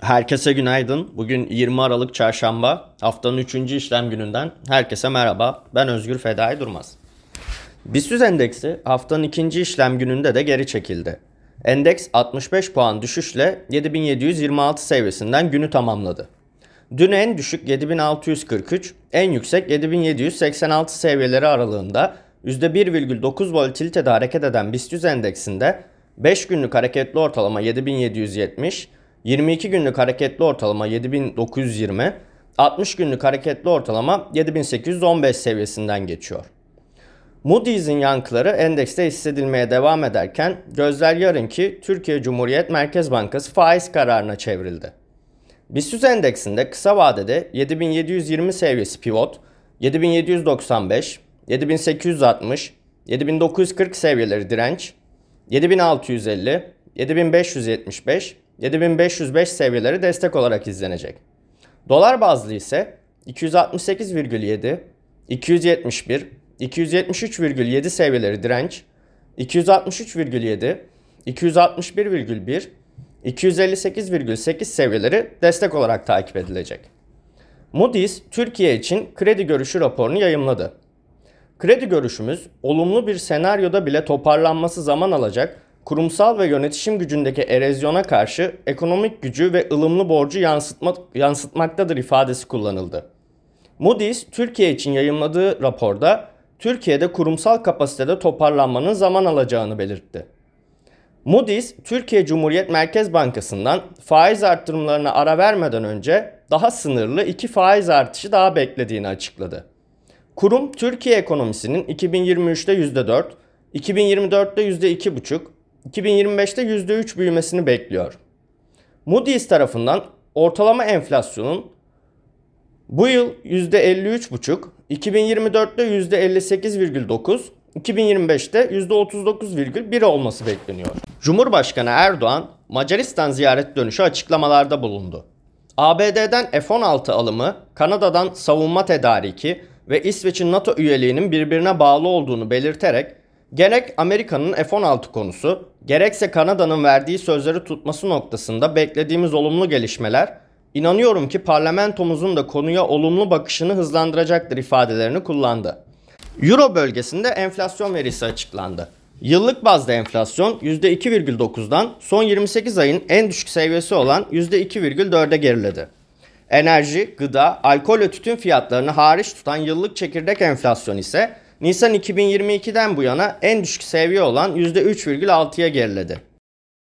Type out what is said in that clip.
Herkese günaydın. Bugün 20 Aralık Çarşamba. Haftanın 3. işlem gününden herkese merhaba. Ben Özgür Fedai Durmaz. BIST endeksi haftanın ikinci işlem gününde de geri çekildi. Endeks 65 puan düşüşle 7726 seviyesinden günü tamamladı. Dün en düşük 7643, en yüksek 7786 seviyeleri aralığında %1,9 volatilitede hareket eden BIST endeksinde 5 günlük hareketli ortalama 7770, 22 günlük hareketli ortalama 7920, 60 günlük hareketli ortalama 7815 seviyesinden geçiyor. Moody's'in yankıları endekste hissedilmeye devam ederken gözler yarınki Türkiye Cumhuriyet Merkez Bankası faiz kararına çevrildi. BIST endeksinde kısa vadede 7720 seviyesi pivot, 7795, 7860, 7940 seviyeleri direnç, 7650, 7575, 7505 seviyeleri destek olarak izlenecek. Dolar bazlı ise 268,7, 271, 273,7 seviyeleri direnç, 263,7, 261,1, 258,8 seviyeleri destek olarak takip edilecek. Moody's Türkiye için kredi görüşü raporunu yayımladı. Kredi görüşümüz olumlu bir senaryoda bile toparlanması zaman alacak kurumsal ve yönetişim gücündeki erozyona karşı ekonomik gücü ve ılımlı borcu yansıtma, yansıtmaktadır ifadesi kullanıldı. Moody's, Türkiye için yayımladığı raporda Türkiye'de kurumsal kapasitede toparlanmanın zaman alacağını belirtti. Moody's, Türkiye Cumhuriyet Merkez Bankası'ndan faiz arttırımlarına ara vermeden önce daha sınırlı iki faiz artışı daha beklediğini açıkladı. Kurum, Türkiye ekonomisinin 2023'te %4, 2024'te %2,5, 2025'te %3 büyümesini bekliyor. Moody's tarafından ortalama enflasyonun bu yıl %53,5, 2024'te %58,9, 2025'te %39,1 olması bekleniyor. Cumhurbaşkanı Erdoğan, Macaristan ziyaret dönüşü açıklamalarda bulundu. ABD'den F-16 alımı, Kanada'dan savunma tedariki ve İsveç'in NATO üyeliğinin birbirine bağlı olduğunu belirterek Gerek Amerika'nın F-16 konusu, gerekse Kanada'nın verdiği sözleri tutması noktasında beklediğimiz olumlu gelişmeler, inanıyorum ki parlamentomuzun da konuya olumlu bakışını hızlandıracaktır ifadelerini kullandı. Euro bölgesinde enflasyon verisi açıklandı. Yıllık bazda enflasyon %2,9'dan son 28 ayın en düşük seviyesi olan %2,4'e geriledi. Enerji, gıda, alkol ve tütün fiyatlarını hariç tutan yıllık çekirdek enflasyon ise Nisan 2022'den bu yana en düşük seviye olan %3,6'ya geriledi.